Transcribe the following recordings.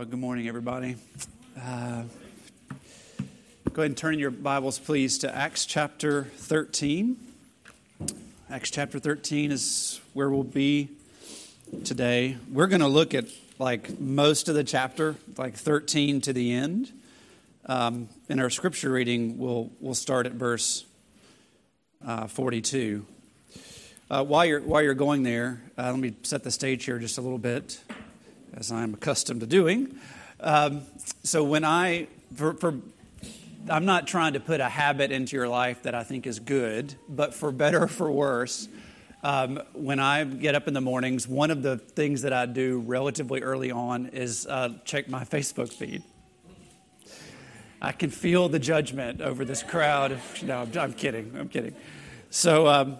Good morning, everybody. Uh, go ahead and turn your Bibles, please, to Acts chapter 13. Acts chapter 13 is where we'll be today. We're going to look at like most of the chapter, like 13 to the end. Um, in our scripture reading, we'll, we'll start at verse uh, 42. Uh, while, you're, while you're going there, uh, let me set the stage here just a little bit as I'm accustomed to doing. Um, so when I, for, for, I'm not trying to put a habit into your life that I think is good, but for better or for worse, um, when I get up in the mornings, one of the things that I do relatively early on is uh, check my Facebook feed. I can feel the judgment over this crowd. No, I'm, I'm kidding. I'm kidding. So um,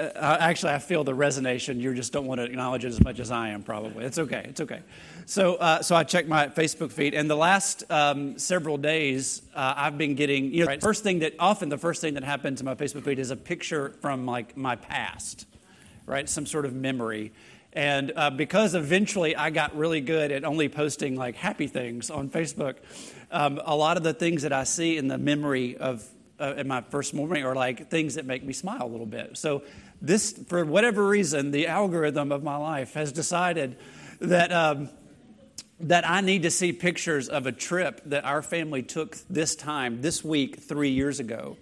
uh, actually, I feel the resonation. You just don't want to acknowledge it as much as I am, probably. It's okay. It's okay. So, uh, so I checked my Facebook feed, and the last um, several days, uh, I've been getting. You know, right, first thing that often the first thing that happens to my Facebook feed is a picture from like my past, right? Some sort of memory. And uh, because eventually I got really good at only posting like happy things on Facebook, um, a lot of the things that I see in the memory of uh, in my first morning are like things that make me smile a little bit. So this, for whatever reason, the algorithm of my life has decided that. Um, that I need to see pictures of a trip that our family took this time, this week, three years ago.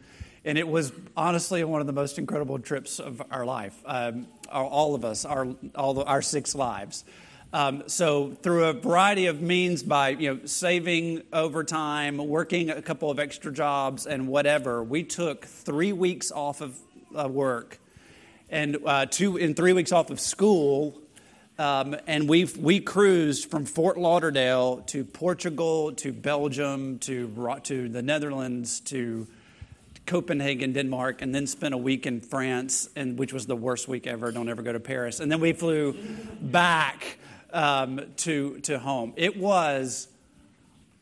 And it was honestly one of the most incredible trips of our life, um, all of us, our, all the, our six lives. Um, so through a variety of means, by you know saving overtime, working a couple of extra jobs, and whatever, we took three weeks off of uh, work, and uh, two in three weeks off of school, um, and we we cruised from Fort Lauderdale to Portugal to Belgium to to the Netherlands to Copenhagen, Denmark, and then spent a week in France, and which was the worst week ever. Don't ever go to Paris. And then we flew back um, to, to home. It was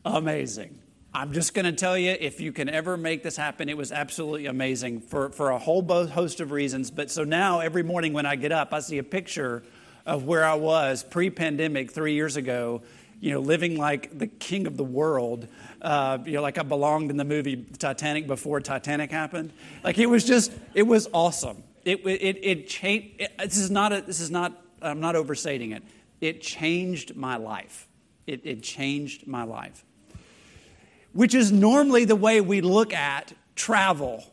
amazing. I'm just going to tell you, if you can ever make this happen, it was absolutely amazing for, for a whole host of reasons. But so now, every morning when I get up, I see a picture of where I was pre pandemic three years ago, you know, living like the king of the world, uh, you know, like I belonged in the movie Titanic before Titanic happened. Like it was just, it was awesome. It, it, it changed. It, this is not, a, this is not, I'm not overstating it it changed my life. It, it changed my life. Which is normally the way we look at travel.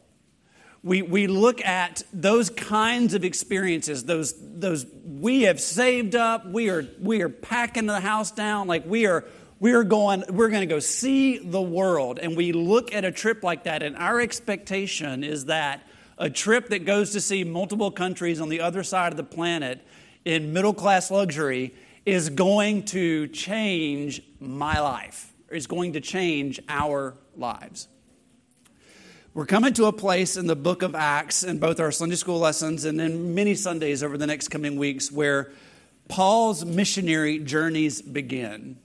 We, we look at those kinds of experiences, those, those we have saved up, we are, we are packing the house down, like we are, we are going, we're going to go see the world. And we look at a trip like that, and our expectation is that a trip that goes to see multiple countries on the other side of the planet in middle class luxury is going to change my life, is going to change our lives. We're coming to a place in the book of Acts, in both our Sunday school lessons and in many Sundays over the next coming weeks, where Paul's missionary journeys begin.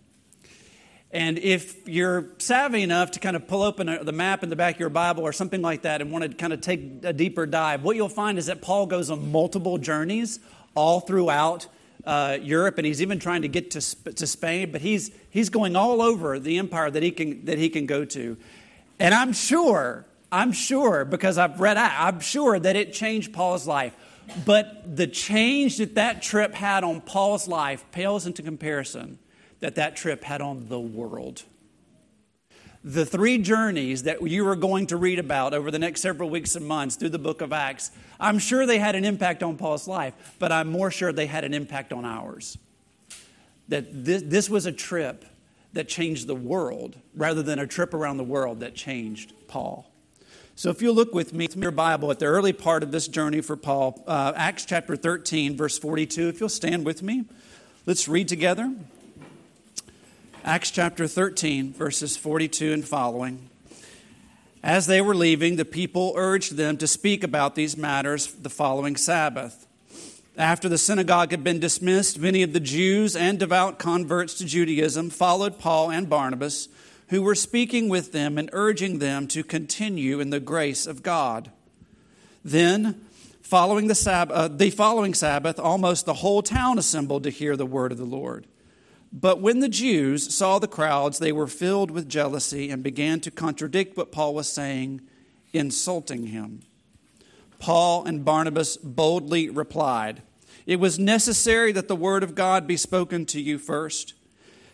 And if you're savvy enough to kind of pull open the map in the back of your Bible or something like that and want to kind of take a deeper dive, what you'll find is that Paul goes on multiple journeys all throughout uh, Europe, and he's even trying to get to, to Spain. But he's he's going all over the empire that he can that he can go to, and I'm sure I'm sure because I've read I'm sure that it changed Paul's life. But the change that that trip had on Paul's life pales into comparison that that trip had on the world the three journeys that you are going to read about over the next several weeks and months through the book of Acts, I'm sure they had an impact on Paul's life, but I'm more sure they had an impact on ours. That this, this was a trip that changed the world rather than a trip around the world that changed Paul. So if you look with me in your Bible at the early part of this journey for Paul, uh, Acts chapter 13, verse 42, if you'll stand with me, let's read together. Acts chapter 13, verses 42 and following. As they were leaving, the people urged them to speak about these matters the following Sabbath. After the synagogue had been dismissed, many of the Jews and devout converts to Judaism followed Paul and Barnabas, who were speaking with them and urging them to continue in the grace of God. Then, following the, Sabbath, uh, the following Sabbath, almost the whole town assembled to hear the word of the Lord. But when the Jews saw the crowds, they were filled with jealousy and began to contradict what Paul was saying, insulting him. Paul and Barnabas boldly replied, It was necessary that the word of God be spoken to you first.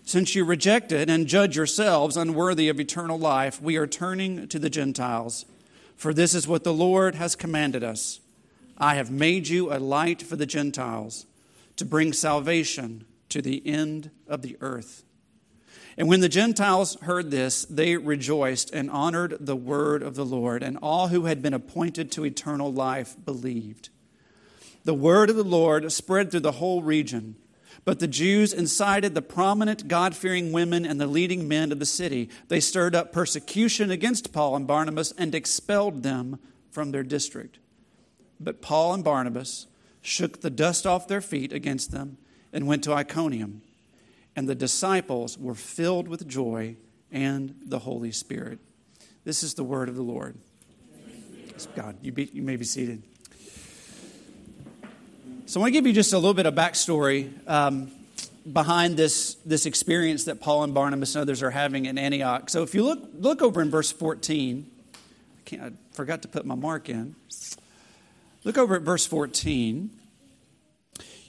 Since you rejected and judge yourselves unworthy of eternal life, we are turning to the Gentiles. For this is what the Lord has commanded us I have made you a light for the Gentiles, to bring salvation to the end of the earth. And when the Gentiles heard this, they rejoiced and honored the word of the Lord, and all who had been appointed to eternal life believed. The word of the Lord spread through the whole region, but the Jews incited the prominent God fearing women and the leading men of the city. They stirred up persecution against Paul and Barnabas and expelled them from their district. But Paul and Barnabas shook the dust off their feet against them and went to Iconium. And the disciples were filled with joy and the Holy Spirit. This is the word of the Lord. God, you, be, you may be seated. So I want to give you just a little bit of backstory um, behind this, this experience that Paul and Barnabas and others are having in Antioch. So if you look, look over in verse 14, I, I forgot to put my mark in. Look over at verse 14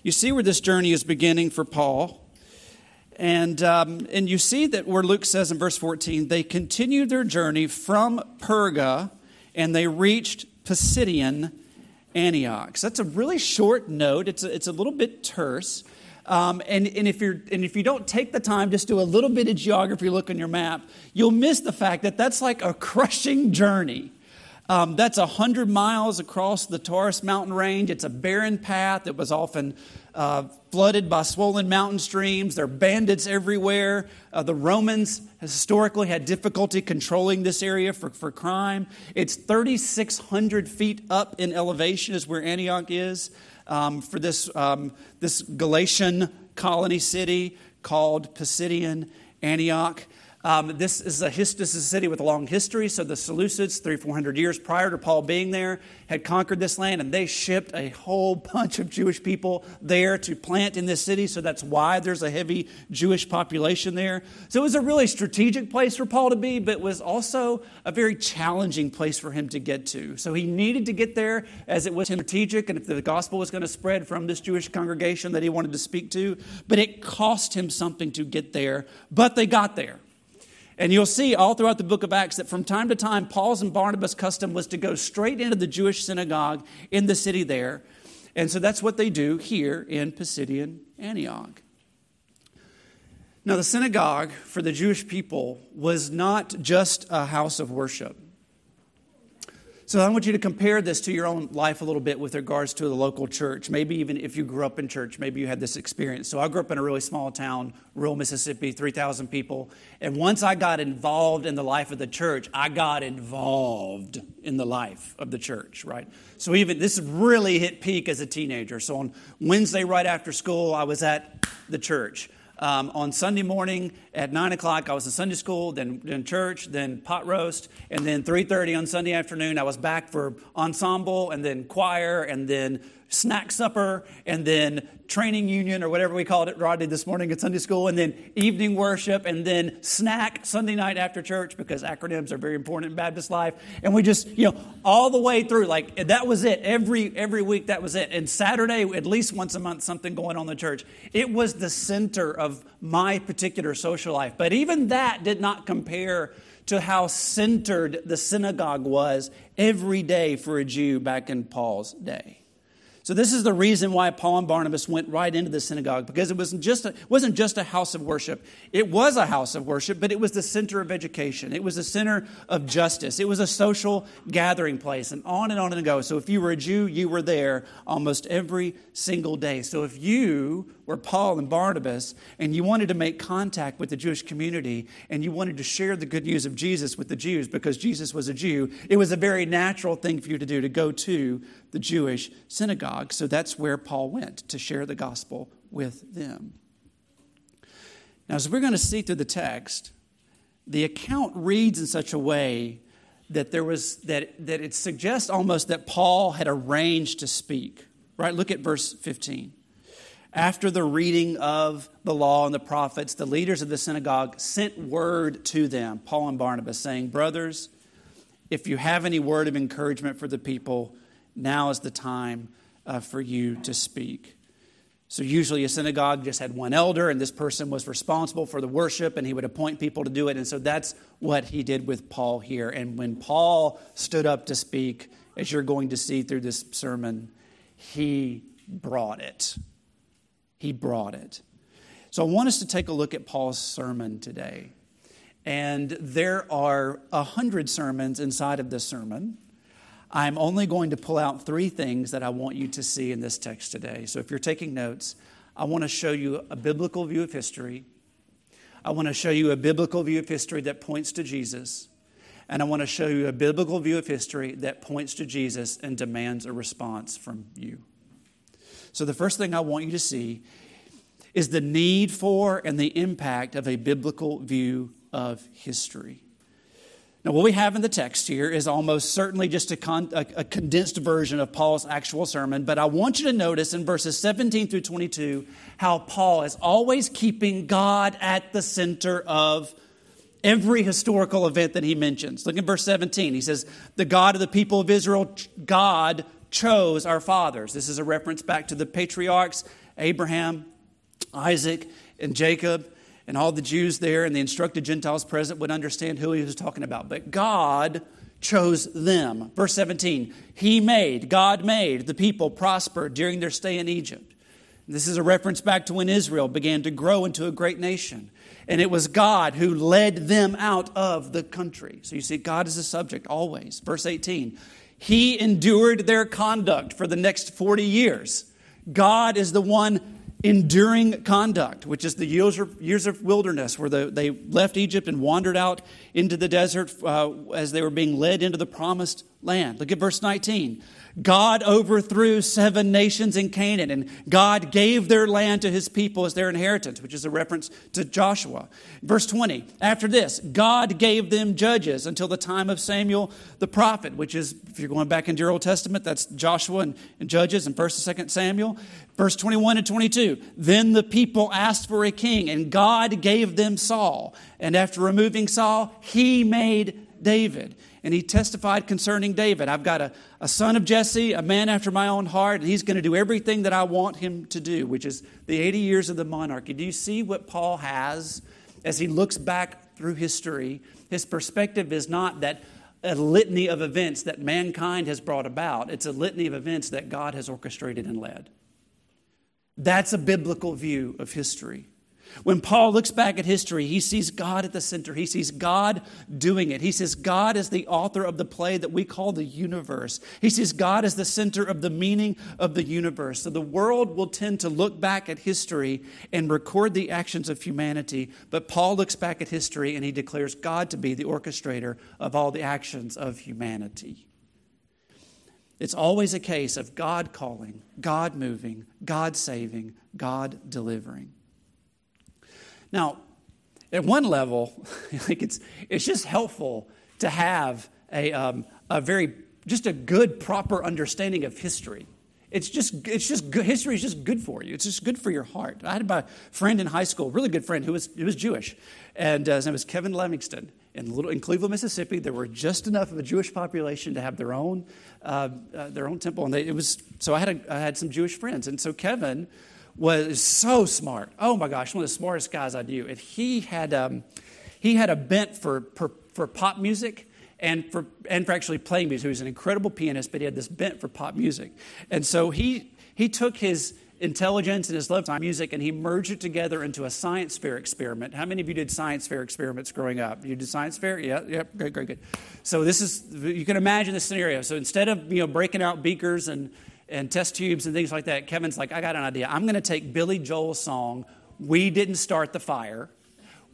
you see where this journey is beginning for Paul. And, um, and you see that where Luke says in verse 14, they continued their journey from Perga and they reached Pisidian Antioch. So that's a really short note. It's a, it's a little bit terse. Um, and, and, if you're, and if you don't take the time, just do a little bit of geography, look on your map, you'll miss the fact that that's like a crushing journey. Um, that's 100 miles across the Taurus mountain range. It's a barren path that was often uh, flooded by swollen mountain streams. There are bandits everywhere. Uh, the Romans historically had difficulty controlling this area for, for crime. It's 3,600 feet up in elevation, is where Antioch is, um, for this, um, this Galatian colony city called Pisidian Antioch. Um, this, is a, this is a city with a long history. So the Seleucids, three, four hundred years prior to Paul being there, had conquered this land, and they shipped a whole bunch of Jewish people there to plant in this city. So that's why there's a heavy Jewish population there. So it was a really strategic place for Paul to be, but was also a very challenging place for him to get to. So he needed to get there as it was strategic, and if the gospel was going to spread from this Jewish congregation that he wanted to speak to, but it cost him something to get there. But they got there. And you'll see all throughout the book of Acts that from time to time, Paul's and Barnabas' custom was to go straight into the Jewish synagogue in the city there. And so that's what they do here in Pisidian Antioch. Now, the synagogue for the Jewish people was not just a house of worship. So I want you to compare this to your own life a little bit with regards to the local church. Maybe even if you grew up in church, maybe you had this experience. So I grew up in a really small town, rural Mississippi, 3,000 people. And once I got involved in the life of the church, I got involved in the life of the church, right? So even this really hit peak as a teenager. So on Wednesday, right after school, I was at the church. Um, on Sunday morning at nine o'clock, I was in Sunday school, then in church, then pot roast, and then 3:30 on Sunday afternoon, I was back for ensemble, and then choir, and then snack supper, and then training union or whatever we called it, Rodney, this morning at Sunday school, and then evening worship, and then snack Sunday night after church because acronyms are very important in Baptist life. And we just, you know, all the way through, like that was it. Every every week that was it. And Saturday, at least once a month, something going on in the church. It was the center of my particular social life. But even that did not compare to how centered the synagogue was every day for a Jew back in Paul's day. So this is the reason why Paul and Barnabas went right into the synagogue because it wasn't just a, wasn't just a house of worship. It was a house of worship, but it was the center of education. It was the center of justice. It was a social gathering place, and on and on and go. So if you were a Jew, you were there almost every single day. So if you were Paul and Barnabas, and you wanted to make contact with the Jewish community, and you wanted to share the good news of Jesus with the Jews because Jesus was a Jew, it was a very natural thing for you to do to go to the Jewish synagogue. So that's where Paul went to share the gospel with them. Now, as we're going to see through the text, the account reads in such a way that there was that, that it suggests almost that Paul had arranged to speak. Right? Look at verse 15. after the reading of the law and the prophets, the leaders of the synagogue sent word to them, Paul and Barnabas, saying, Brothers, if you have any word of encouragement for the people, now is the time uh, for you to speak. So, usually, a synagogue just had one elder, and this person was responsible for the worship, and he would appoint people to do it. And so, that's what he did with Paul here. And when Paul stood up to speak, as you're going to see through this sermon, he brought it. He brought it. So, I want us to take a look at Paul's sermon today. And there are a hundred sermons inside of this sermon. I'm only going to pull out three things that I want you to see in this text today. So if you're taking notes, I want to show you a biblical view of history. I want to show you a biblical view of history that points to Jesus. And I want to show you a biblical view of history that points to Jesus and demands a response from you. So, the first thing I want you to see is the need for and the impact of a biblical view of history. Now, what we have in the text here is almost certainly just a, con- a, a, condensed version of Paul's actual sermon, but I want you to notice in verses 17 through 22 how Paul is always keeping God at the center of every historical event that he mentions. Look at verse 17. He says, The God of the people of Israel, God chose our fathers. This is a reference back to the patriarchs Abraham, Isaac, and Jacob and all the Jews there and the instructed Gentiles present would understand who he was talking about. But God chose them. Verse 17, He made, God made the people prosper during their stay in Egypt. This is a reference back to when Israel began to grow into a great nation. And it was God who led them out of the country. So you see, God is a subject always. Verse 18, He endured their conduct for the next 40 years. God is the one enduring conduct, which is the years of, years of wilderness, where the, they left Egypt and wandered out into the desert uh, as they were being led into the promised land. Look at verse 19. God overthrew seven nations in Canaan, and God gave their land to his people as their inheritance, which is a reference to Joshua. Verse 20, after this, God gave them judges until the time of Samuel the prophet, which is, if you're going back into your Old Testament, that's Joshua and, and Judges and 1st and 2nd Samuel. Verse 21 and 22, then the people asked for a king, and God gave them Saul. And after removing Saul, he made David and he testified concerning David I've got a, a son of Jesse, a man after my own heart, and he's going to do everything that I want him to do, which is the 80 years of the monarchy. Do you see what Paul has as he looks back through history? His perspective is not that a litany of events that mankind has brought about, it's a litany of events that God has orchestrated and led. That's a biblical view of history. When Paul looks back at history, he sees God at the center. He sees God doing it. He says God is the author of the play that we call the universe. He sees God as the center of the meaning of the universe. So the world will tend to look back at history and record the actions of humanity, but Paul looks back at history and he declares God to be the orchestrator of all the actions of humanity. It's always a case of God calling, God moving, God saving, God delivering. Now, at one level, like it's, it's just helpful to have a, um, a very, just a good, proper understanding of history. It's just, it's just good. History is just good for you. It's just good for your heart. I had my friend in high school, really good friend, who was, who was Jewish. And uh, his name was Kevin Livingston. In, little, in Cleveland, Mississippi, there were just enough of a Jewish population to have their own, uh, uh, their own temple. And they, it was, so I had, a, I had some Jewish friends. And so Kevin was so smart. Oh my gosh, one of the smartest guys I knew. And he had, um, he had a bent for, for, for pop music and for, and for actually playing music. He was an incredible pianist, but he had this bent for pop music. And so he, he took his intelligence and his love for music and he merged it together into a science fair experiment. How many of you did science fair experiments growing up? You did science fair? Yeah, yeah, great, great, good. So this is, you can imagine the scenario. So instead of, you know, breaking out beakers and, and test tubes and things like that, Kevin's like, I got an idea. I'm going to take Billy Joel's song, We Didn't Start the Fire.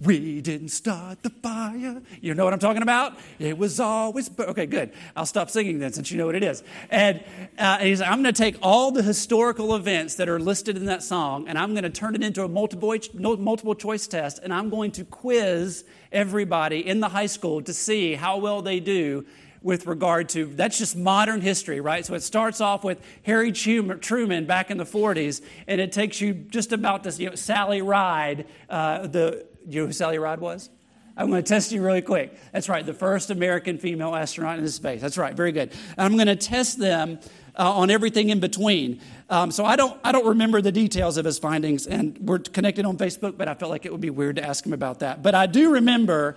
We didn't start the fire. You know what I'm talking about? It was always. Okay, good. I'll stop singing then since you know what it is. And, uh, and he's like, I'm going to take all the historical events that are listed in that song and I'm going to turn it into a multiple, multiple choice test and I'm going to quiz everybody in the high school to see how well they do with regard to that's just modern history, right? So it starts off with Harry Truman back in the 40s, and it takes you just about to you know, Sally Ride. Uh, the you know who Sally Ride was? I'm going to test you really quick. That's right, the first American female astronaut in space. That's right, very good. I'm going to test them uh, on everything in between. Um, so I don't, I don't remember the details of his findings, and we're connected on Facebook, but I felt like it would be weird to ask him about that. But I do remember,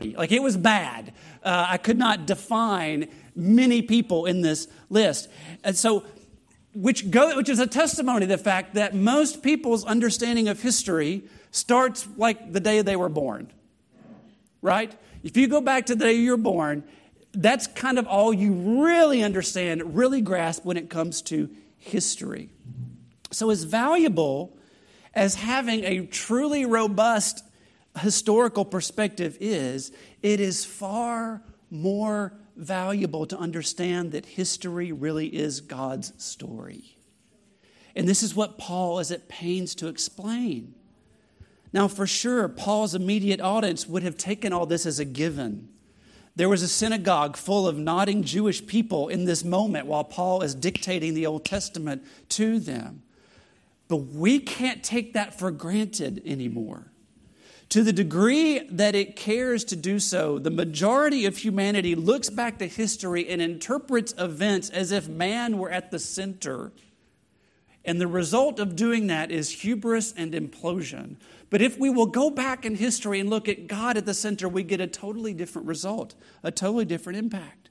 like, it was bad. Uh, I could not define many people in this list. And so, which, go, which is a testimony to the fact that most people's understanding of history starts like the day they were born, right? If you go back to the day you're born, that's kind of all you really understand, really grasp when it comes to history. So, as valuable as having a truly robust historical perspective is, it is far more valuable to understand that history really is God's story. And this is what Paul is at pains to explain. Now, for sure, Paul's immediate audience would have taken all this as a given. There was a synagogue full of nodding Jewish people in this moment while Paul is dictating the Old Testament to them. But we can't take that for granted anymore. To the degree that it cares to do so, the majority of humanity looks back to history and interprets events as if man were at the center. And the result of doing that is hubris and implosion. But if we will go back in history and look at God at the center, we get a totally different result, a totally different impact.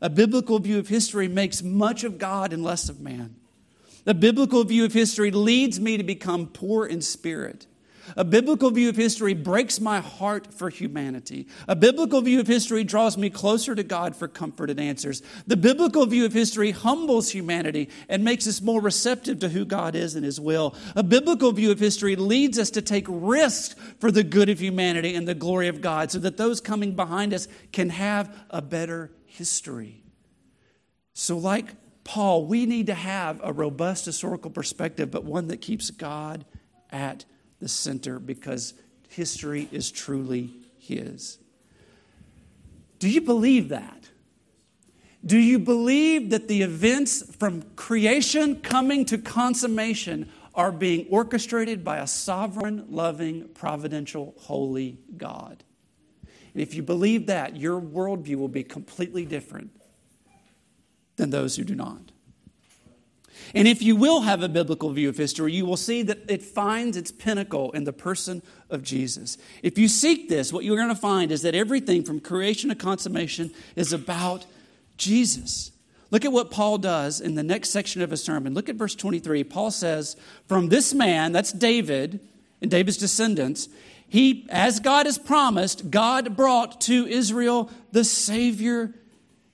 A biblical view of history makes much of God and less of man. A biblical view of history leads me to become poor in spirit. A biblical view of history breaks my heart for humanity. A biblical view of history draws me closer to God for comfort and answers. The biblical view of history humbles humanity and makes us more receptive to who God is and His will. A biblical view of history leads us to take risks for the good of humanity and the glory of God so that those coming behind us can have a better history. So, like Paul, we need to have a robust historical perspective, but one that keeps God at the center because history is truly His. Do you believe that? Do you believe that the events from creation coming to consummation are being orchestrated by a sovereign, loving, providential, holy God? And if you believe that, your worldview will be completely different than those who do not. And if you will have a biblical view of history, you will see that it finds its pinnacle in the person of Jesus. If you seek this, what you're going to find is that everything from creation to consummation is about Jesus. Look at what Paul does in the next section of his sermon. Look at verse 23. Paul says, From this man, that's David and David's descendants, he, as God has promised, God brought to Israel the Savior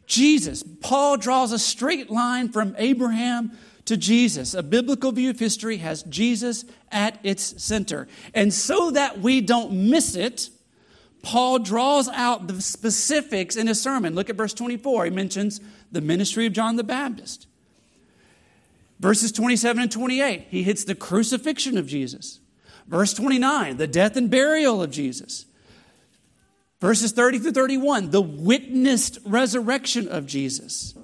Jesus. Paul draws a straight line from Abraham to Jesus. A biblical view of history has Jesus at its center. And so that we don't miss it, Paul draws out the specifics in his sermon. Look at verse 24. He mentions the ministry of John the Baptist. Verses 27 and 28, he hits the crucifixion of Jesus. Verse 29, the death and burial of Jesus. Verses 30 through 31, the witnessed resurrection of Jesus.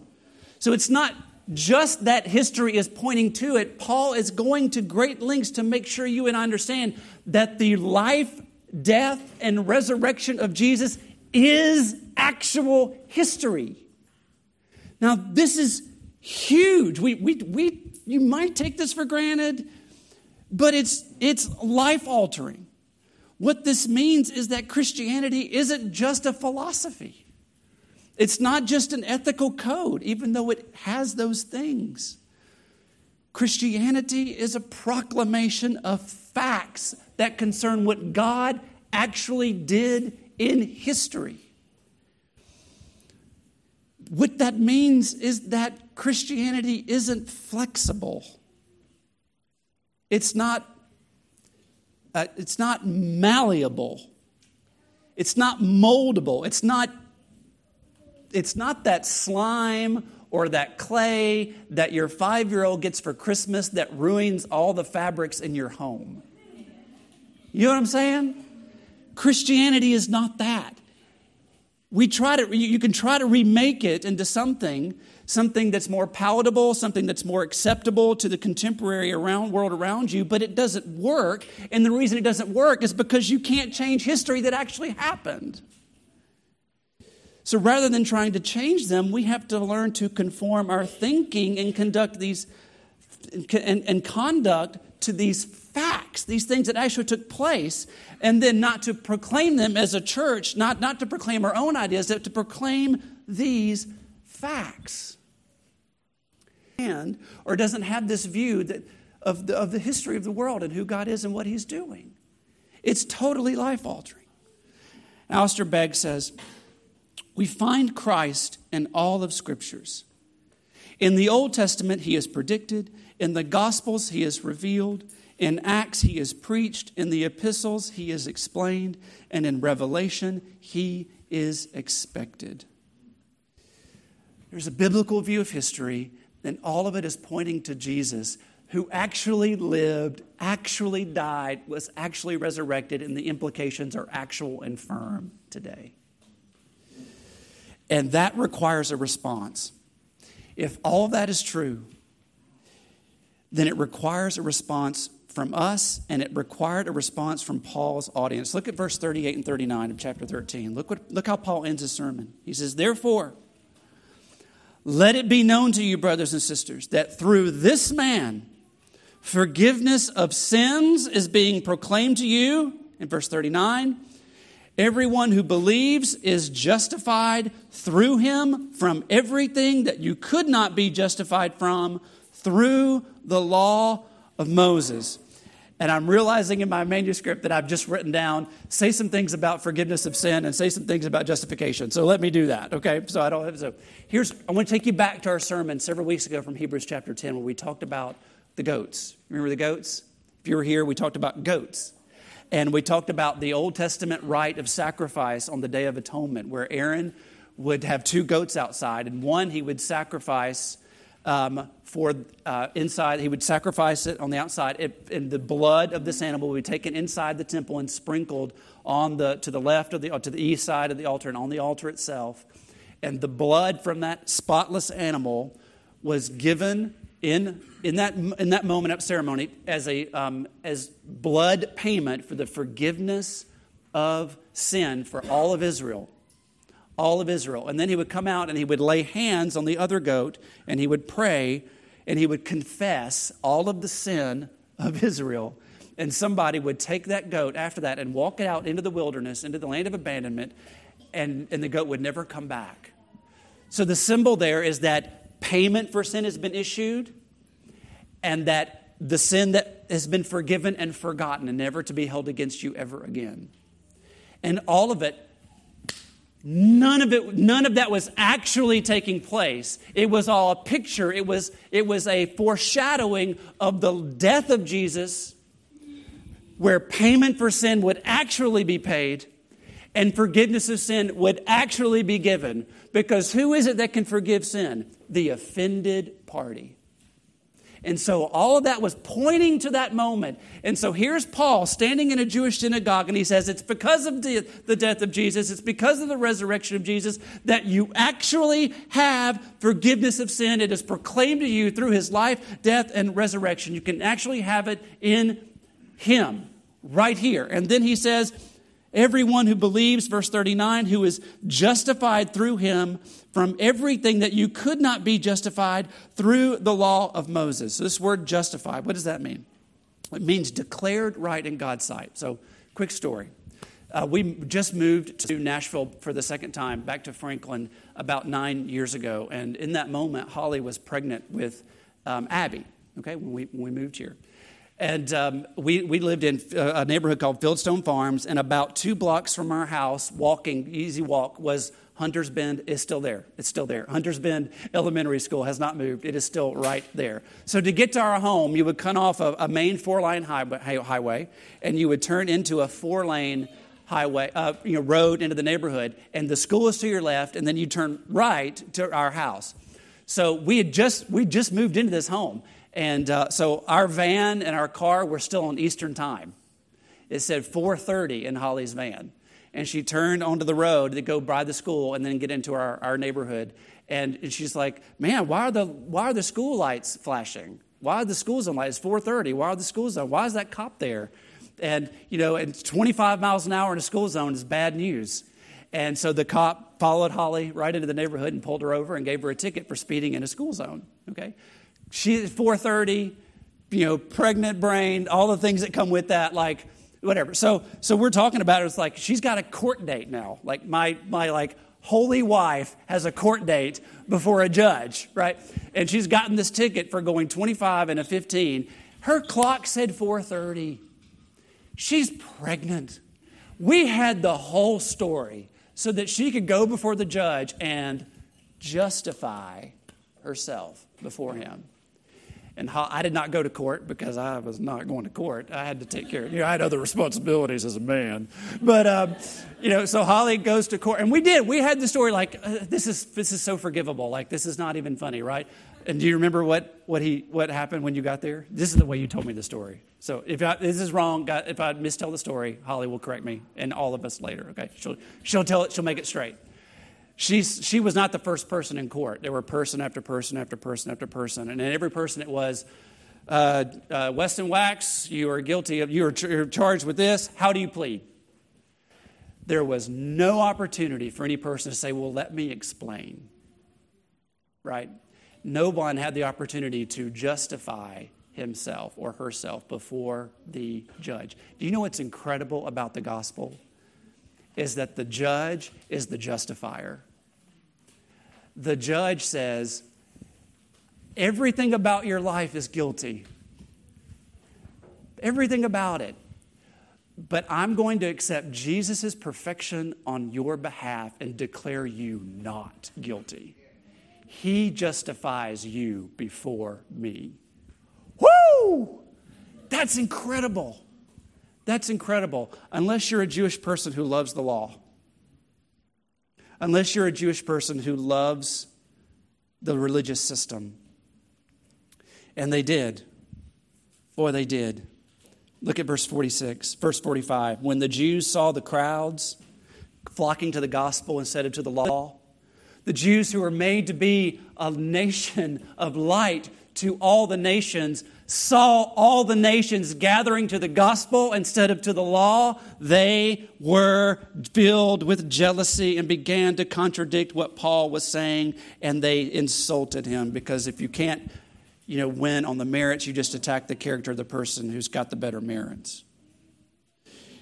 So it's not just that history is pointing to it, Paul is going to great lengths to make sure you and I understand that the life, death, and resurrection of Jesus is actual history. Now, this is huge. We, we, we, you might take this for granted, but it's, it's life altering. What this means is that Christianity isn't just a philosophy. It's not just an ethical code, even though it has those things. Christianity is a proclamation of facts that concern what God actually did in history. What that means is that Christianity isn't flexible. It's not, uh, it's not malleable. It's not moldable. It's not it's not that slime or that clay that your five year old gets for Christmas that ruins all the fabrics in your home. You know what I'm saying? Christianity is not that. we try to, you can try to remake it into something, something that's more palatable, something that's more acceptable to the contemporary around, world around you, but it doesn't work. And the reason it doesn't work is because you can't change history that actually happened. So rather than trying to change them, we have to learn to conform our thinking and conduct these and, and conduct to these facts, these things that actually took place, and then not to proclaim them as a church, not, not to proclaim our own ideas, but to proclaim these facts. And, or doesn't have this view that, of, the, of the history of the world and who God is and what He's doing. It's totally life altering. Alistair Begg says, We find Christ in all of Scriptures. In the Old Testament, He is predicted. In the Gospels, He is revealed. In Acts, he is preached. In the epistles, he is explained. And in Revelation, he is expected. There's a biblical view of history, and all of it is pointing to Jesus, who actually lived, actually died, was actually resurrected, and the implications are actual and firm today. And that requires a response. If all that is true, then it requires a response from us, and it required a response from Paul's audience. Look at verse 38 and 39 of chapter 13. Look, what, look how Paul ends his sermon. He says, Therefore, let it be known to you, brothers and sisters, that through this man, forgiveness of sins is being proclaimed to you. In verse 39, everyone who believes is justified through him from everything that you could not be justified from through the law of Moses. And I'm realizing in my manuscript that I've just written down, say some things about forgiveness of sin and say some things about justification. So let me do that, okay? So I don't have, so here's, I want to take you back to our sermon several weeks ago from Hebrews chapter 10 where we talked about the goats. Remember the goats? If you were here, we talked about goats. And we talked about the Old Testament rite of sacrifice on the Day of Atonement where Aaron would have two goats outside and one he would sacrifice um, for uh, inside. He would sacrifice it on the outside, it, and the blood of this animal would be taken inside the temple and sprinkled on the to the left of the to the east side of the altar and on the altar itself. And the blood from that spotless animal was given in, in, that, in that moment of ceremony as, a, um, as blood payment for the forgiveness of sin for all of Israel all of Israel. And then he would come out and he would lay hands on the other goat and he would pray and he would confess all of the sin of Israel. And somebody would take that goat after that and walk it out into the wilderness, into the land of abandonment, and, and the goat would never come back. So the symbol there is that payment for sin has been issued and that the sin that has been forgiven and forgotten and never to be held against you ever again. And all of it None of it, none of that was actually taking place. It was all a picture. It was, it was a foreshadowing of the death of Jesus, where payment for sin would actually be paid and forgiveness of sin would actually be given. Because who is it that can forgive sin? The offended party. And so all of that was pointing to that moment. And so here's Paul standing in a Jewish synagogue, and he says, It's because of the, the death of Jesus, it's because of the resurrection of Jesus that you actually have forgiveness of sin. It is proclaimed to you through his life, death, and resurrection. You can actually have it in him right here. And then he says, Everyone who believes, verse 39, who is justified through him from everything that you could not be justified through the law of Moses. So this word justified, what does that mean? It means declared right in God's sight. So, quick story. Uh, we just moved to Nashville for the second time, back to Franklin, about nine years ago. And in that moment, Holly was pregnant with um, Abby, okay, when we, when we moved here. And um, we, we lived in uh, a neighborhood called Fieldstone Farms, and about two blocks from our house, walking, easy walk, was Hunters Bend is still there. It's still there. Hunters Bend Elementary School has not moved. It is still right there. So to get to our home, you would cut off a, a main four-lane highway, highway, and you would turn into a four-lane highway, uh, you know, road into the neighborhood, and the school is to your left, and then you turn right to our house. So we had just we just moved into this home, and uh, so our van and our car were still on Eastern time. It said 4:30 in Holly's van. and she turned onto the road to go by the school and then get into our, our neighborhood. And, and she's like, man, why are, the, why are the school lights flashing? Why are the school zone lights? It's 4.30. Why are the school zone? Why is that cop there? And, you know, and 25 miles an hour in a school zone is bad news. And so the cop followed Holly right into the neighborhood and pulled her over and gave her a ticket for speeding in a school zone. Okay? She's 4.30, you know, pregnant brain, all the things that come with that, like, whatever. So, so we're talking about it. It's like she's got a court date now. Like my my like holy wife has a court date before a judge, right? And she's gotten this ticket for going 25 and a 15. Her clock said 4:30. She's pregnant. We had the whole story so that she could go before the judge and justify herself before him. And I did not go to court because I was not going to court. I had to take care of, you know, I had other responsibilities as a man. But, um, you know, so Holly goes to court. And we did. We had the story like, uh, this, is, this is so forgivable. Like, this is not even funny, right? And do you remember what, what, he, what happened when you got there? This is the way you told me the story. So if I, this is wrong, if I mistell the story, Holly will correct me and all of us later, okay? She'll, she'll tell it, she'll make it straight. She's, she was not the first person in court. There were person after person after person after person. And in every person it was, uh, uh, Weston Wax, you are guilty of, you are ch- charged with this. How do you plead? There was no opportunity for any person to say, well, let me explain. Right? No one had the opportunity to justify himself or herself before the judge. Do you know what's incredible about the gospel? Is that the judge is the justifier the judge says, everything about your life is guilty. Everything about it. But I'm going to accept Jesus' perfection on your behalf and declare you not guilty. He justifies you before me. Woo! That's incredible. That's incredible. Unless you're a Jewish person who loves the law unless you're a Jewish person who loves the religious system. And they did. Boy, they did. Look at verse 46, verse 45. When the Jews saw the crowds flocking to the gospel instead of to the law, the Jews who were made to be a nation of light to all the nations saw all the nations gathering to the gospel instead of to the law, they were filled with jealousy and began to contradict what Paul was saying, and they insulted him because if you can't you know, win on the merits, you just attack the character of the person who's got the better merits.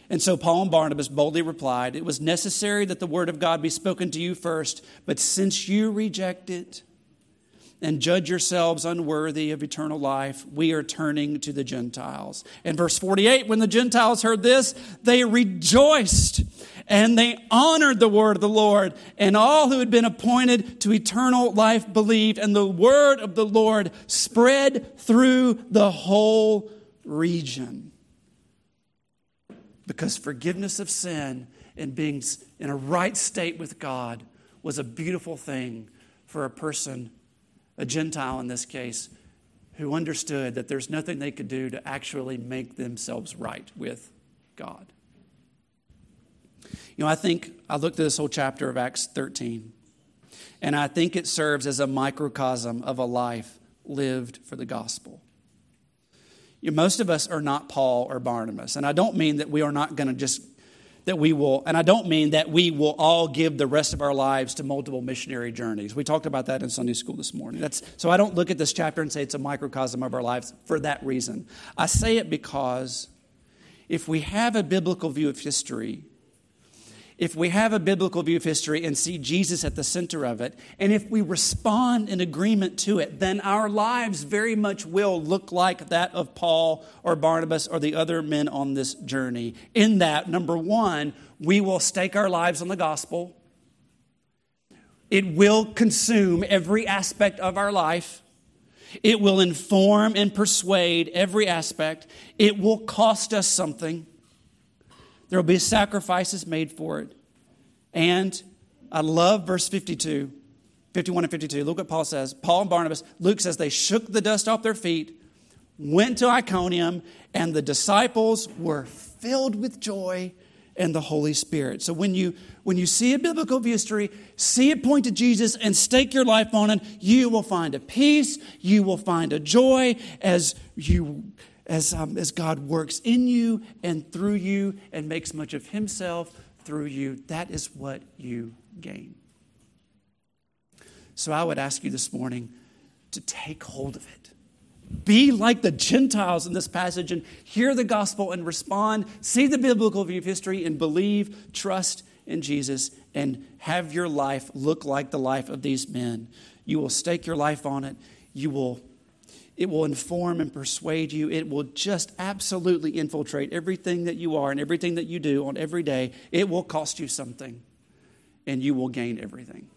And so Paul and Barnabas boldly replied, It was necessary that the word of God be spoken to you first, but since you reject it, and judge yourselves unworthy of eternal life. We are turning to the Gentiles. In verse 48, when the Gentiles heard this, they rejoiced and they honored the word of the Lord. And all who had been appointed to eternal life believed. And the word of the Lord spread through the whole region. Because forgiveness of sin and being in a right state with God was a beautiful thing for a person a Gentile in this case, who understood that there's nothing they could do to actually make themselves right with God. You know, I think I looked at this whole chapter of Acts 13, and I think it serves as a microcosm of a life lived for the gospel. You know, most of us are not Paul or Barnabas, and I don't mean that we are not going to just that we will, and I don't mean that we will all give the rest of our lives to multiple missionary journeys. We talked about that in Sunday school this morning. That's, so I don't look at this chapter and say it's a microcosm of our lives for that reason. I say it because if we have a biblical view of history, if we have a biblical view of history and see Jesus at the center of it, and if we respond in agreement to it, then our lives very much will look like that of Paul or Barnabas or the other men on this journey. In that, number one, we will stake our lives on the gospel, it will consume every aspect of our life. It will inform and persuade every aspect. It will cost us something. There will be sacrifices made for it. And I love verse 52, 51 and 52. Look what Paul says. Paul and Barnabas, Luke says they shook the dust off their feet, went to Iconium, and the disciples were filled with joy and the Holy Spirit. So when you when you see a biblical history, see it point to Jesus and stake your life on it, you will find a peace, you will find a joy as you as, um, as God works in you and through you and makes much of Himself through you. That is what you gain. So I would ask you this morning to take hold of it. Be like the Gentiles in this passage and hear the gospel and respond. See the biblical view of history and believe, trust in Jesus, and have your life look like the life of these men. You will stake your life on it. You will it will inform and persuade you. It will just absolutely infiltrate everything that you are and everything that you do on every day. It will cost you something, and you will gain everything.